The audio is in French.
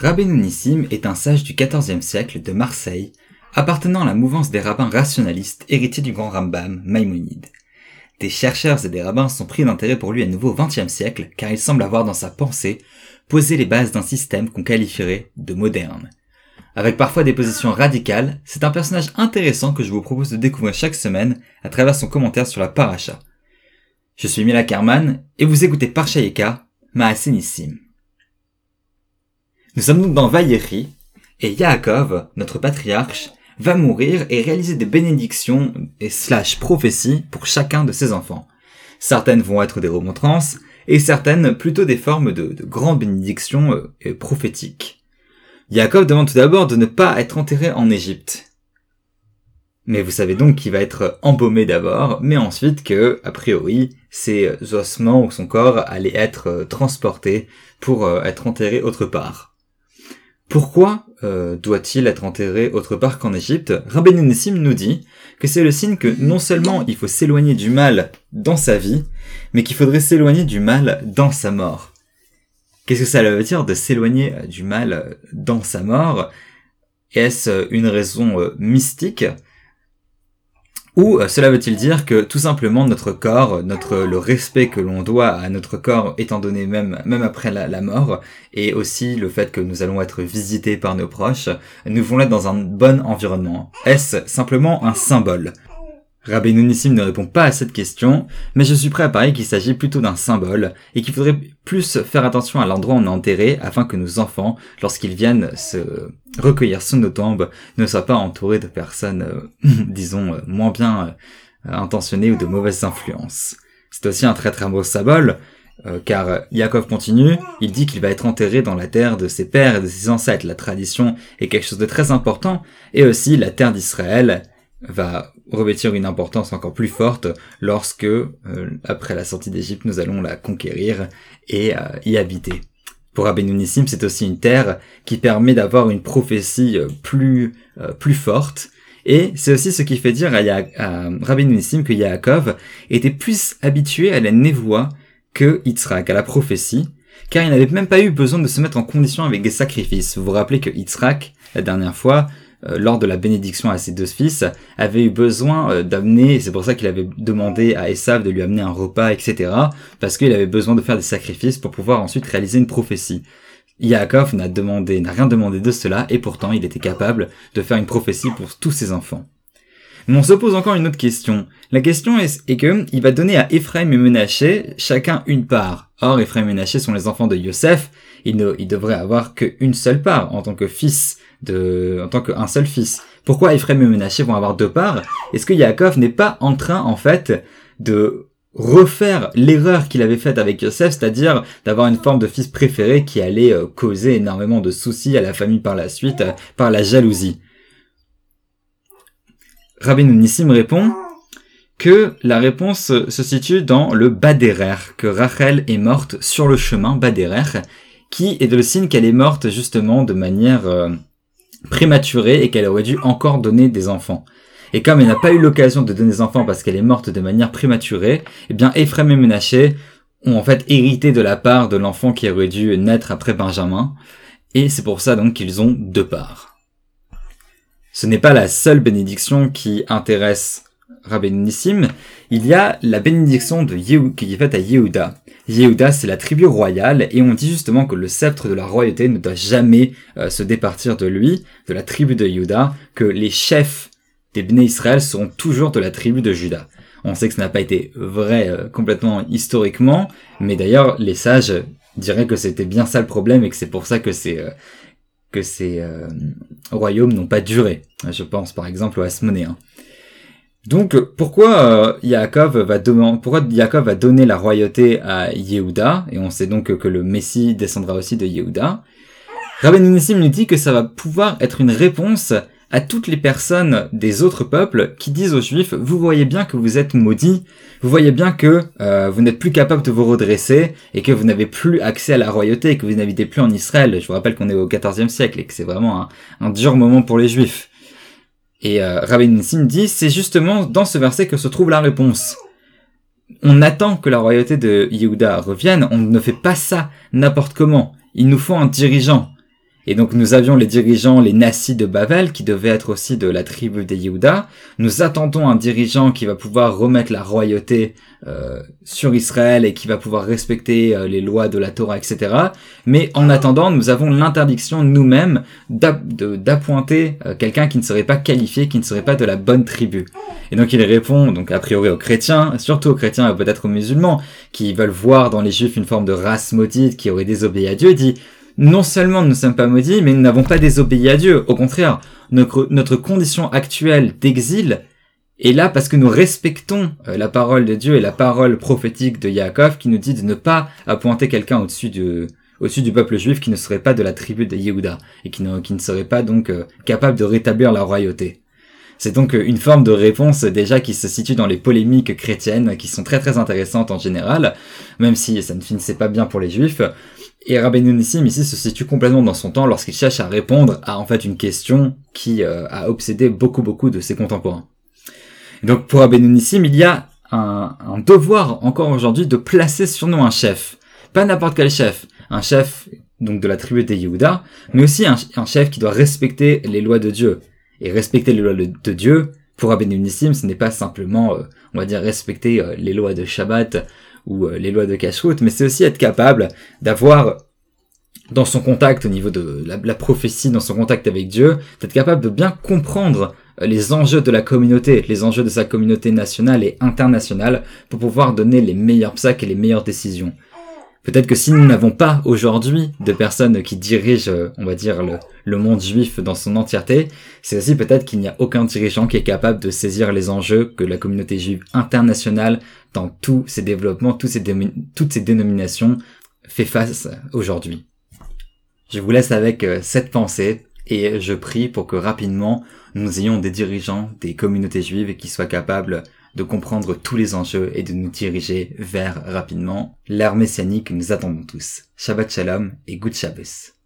Rabbeinu Nissim est un sage du XIVe siècle de Marseille, appartenant à la mouvance des rabbins rationalistes héritiers du grand Rambam, Maïmonide. Des chercheurs et des rabbins sont pris d'intérêt pour lui à nouveau au XXe siècle, car il semble avoir dans sa pensée posé les bases d'un système qu'on qualifierait de moderne. Avec parfois des positions radicales, c'est un personnage intéressant que je vous propose de découvrir chaque semaine à travers son commentaire sur la paracha. Je suis Mila Kerman et vous écoutez Parshayeka, Maasenissim. Nous sommes donc dans Vaïri, et Yaakov, notre patriarche, va mourir et réaliser des bénédictions et slash prophéties pour chacun de ses enfants. Certaines vont être des remontrances, et certaines plutôt des formes de, grandes bénédictions euh, prophétiques. Yaakov demande tout d'abord de ne pas être enterré en Égypte. Mais vous savez donc qu'il va être embaumé d'abord, mais ensuite que, a priori, ses ossements ou son corps allaient être euh, transportés pour euh, être enterrés autre part. Pourquoi euh, doit-il être enterré autre part qu'en Égypte? Rabbeinu Nissim nous dit que c'est le signe que non seulement il faut s'éloigner du mal dans sa vie, mais qu'il faudrait s'éloigner du mal dans sa mort. Qu'est-ce que ça veut dire de s'éloigner du mal dans sa mort? Est-ce une raison euh, mystique? Ou euh, cela veut-il dire que tout simplement notre corps, notre le respect que l'on doit à notre corps étant donné même même après la, mort, et aussi le fait que nous allons être visités par nos proches, nous voulons être dans un bon environnement. Est-ce simplement un symbole? Rabbi Nissim ne répond pas à cette question, mais je suis prêt à parier qu'il s'agit plutôt d'un symbole et qu'il faudrait plus faire attention à l'endroit où on est enterré afin que nos enfants, lorsqu'ils viennent se recueillir sous nos tombes, ne soient pas entourés de personnes, euh, disons, euh, moins bien euh, intentionnées ou de mauvaises influences. C'est aussi un très très beau symbole, car Yaakov continue, il dit qu'il va être enterré dans la terre de ses pères et de ses ancêtres. La tradition est quelque chose de très important, et aussi la terre d'Israël va revêtir une importance encore plus forte lorsque, euh, après la sortie d'Égypte, nous allons la conquérir et euh, y habiter. Pour Nissim, c'est aussi une terre qui permet d'avoir une prophétie euh, plus plus forte. Et c'est aussi ce qui fait dire à, ya à que Yaakov était plus habitué à la névoie que Yitzhak, à la prophétie, car il n'avait même pas eu besoin de se mettre en condition avec des sacrifices. Vous vous rappelez que Yitzhak, la dernière fois, lors de la bénédiction à ses deux fils, avait eu besoin euh, d'amener, c'est pour ça qu'il avait demandé à Esav de lui amener un repas, etc., parce qu'il avait besoin de faire des sacrifices pour pouvoir ensuite réaliser une prophétie. Yaakov n'a demandé, n'a rien demandé de cela, et pourtant il était capable de faire une prophétie pour tous ses enfants. Mais on se pose encore une autre question. La question est, est que il va donner à Ephraim et Menaché chacun une part. Or, Ephraim et Menaché sont les enfants de Yosef. Il ne, il devrait avoir qu'une seule part en tant que fils de, en tant qu'un seul fils. Pourquoi Ephraim et Menaché vont avoir deux parts? Est-ce que Yaakov n'est pas en train, en fait, de refaire l'erreur qu'il avait faite avec Yosef, c'est-à-dire d'avoir une forme de fils préféré qui allait euh, causer énormément de soucis à la famille par la suite, euh, par la jalousie? Rabbi Nissim répond que la réponse se situe dans le Baderer, que Rachel est morte sur le chemin Baderer, qui est le signe qu'elle est morte justement de manière euh, prématurée et qu'elle aurait dû encore donner des enfants. Et comme elle n'a pas eu l'occasion de donner des enfants parce qu'elle est morte de manière prématurée, eh bien Ephraim et Menaché ont en fait hérité de la part de l'enfant qui aurait dû naître après Benjamin, et c'est pour ça donc qu'ils ont deux parts. Ce n'est pas la seule bénédiction qui intéresse Rabbi Nissim, il y a la bénédiction de qui est faite à Yehuda. Yehuda, c'est la tribu royale, et on dit justement que le sceptre de la royauté ne doit jamais euh, se départir de lui, de la tribu de Yehuda, que les chefs des Bnei Israël seront toujours de la tribu de Juda. On sait que ce n'a pas été vrai euh, complètement historiquement, mais d'ailleurs les sages diraient que c'était bien ça le problème et que c'est pour ça que euh, que ces royaumes n'ont pas duré. Je pense par exemple aux Asmonéens. Donc pourquoi euh, Yaakov va pourquoi Yaakov va donner la royauté à Yehuda? Et on sait donc que, le Messie descendra aussi de Yehuda. Rabbi Nissim nous dit que ça va pouvoir être une réponse à toutes les personnes des autres peuples qui disent aux Juifs vous voyez bien que vous êtes maudits, vous voyez bien que euh, vous n'êtes plus capable de vous redresser et que vous n'avez plus accès à la royauté et que vous n'habitez plus en Israël. Je vous rappelle qu'on est au XIVe siècle et que c'est vraiment un dur moment pour les Juifs. Et euh, Rabbi dit, c'est justement dans ce verset que se trouve la réponse. On attend que la royauté de Yehuda revienne, on ne fait pas ça n'importe comment. Il nous faut un dirigeant. Et donc nous avions les dirigeants, les Nassis de Babel, qui devaient être aussi de la tribu des Yehuda. Nous attendons un dirigeant qui va pouvoir remettre la royauté euh, sur Israël et qui va pouvoir respecter euh, les lois de la Torah, etc. Mais en attendant, nous avons l'interdiction nous-mêmes d'appointer euh, quelqu'un qui ne serait pas qualifié, qui ne serait pas de la bonne tribu. Et donc il répond, donc a priori aux chrétiens, surtout aux chrétiens et peut-être aux musulmans, qui veulent voir dans les juifs une forme de race maudite qui aurait désobéi à Dieu, dit non seulement nous ne sommes pas maudits, mais nous n'avons pas désobéi à Dieu. Au contraire, notre, condition actuelle d'exil est là parce que nous respectons euh, la parole de Dieu et la parole prophétique de Yaakov qui nous dit de ne pas appointer quelqu'un au-dessus de au-dessus du peuple juif qui ne serait pas de la tribu de Yehuda et qui ne, qui ne serait pas donc euh, capable de rétablir la royauté. C'est donc euh, une forme de réponse déjà qui se situe dans les polémiques chrétiennes qui sont très très intéressantes en général, même si ça ne finissait pas bien pour les juifs. Et Rabbeinu Nissim ici se situe complètement dans son temps lorsqu'il cherche à répondre à en fait une question qui euh, a obsédé beaucoup beaucoup de ses contemporains. donc pour Rabbeinu Nissim, il y a un, devoir encore aujourd'hui de placer sur nous un chef. Pas n'importe quel chef. Un chef donc de la tribu des Yehuda, mais aussi un, chef qui doit respecter les lois de Dieu. Et respecter les lois de Dieu, pour Rabbeinu Nissim, ce n'est pas simplement, euh, on va dire, respecter euh, les lois de Shabbat ou euh, les lois de cache-route, mais c'est aussi être capable d'avoir dans son contact au niveau de la, prophétie, dans son contact avec Dieu, d'être capable de bien comprendre euh, les enjeux de la communauté, les enjeux de sa communauté nationale et internationale pour pouvoir donner les meilleurs sacs et les meilleures décisions. Peut-être que si nous n'avons pas aujourd'hui de personnes qui dirigent, on va dire, le, monde juif dans son entièreté, c'est aussi peut-être qu'il n'y a aucun dirigeant qui est capable de saisir les enjeux que la communauté juive internationale, dans tous ses développements, toutes ses, dénominations, fait face aujourd'hui. Je vous laisse avec euh, cette pensée et je prie pour que rapidement nous ayons des dirigeants des communautés juives qui soient capables de comprendre tous les enjeux et de nous diriger vers rapidement l'ère messianique que nous attendons tous. Shabbat Shalom et Good Shabbos.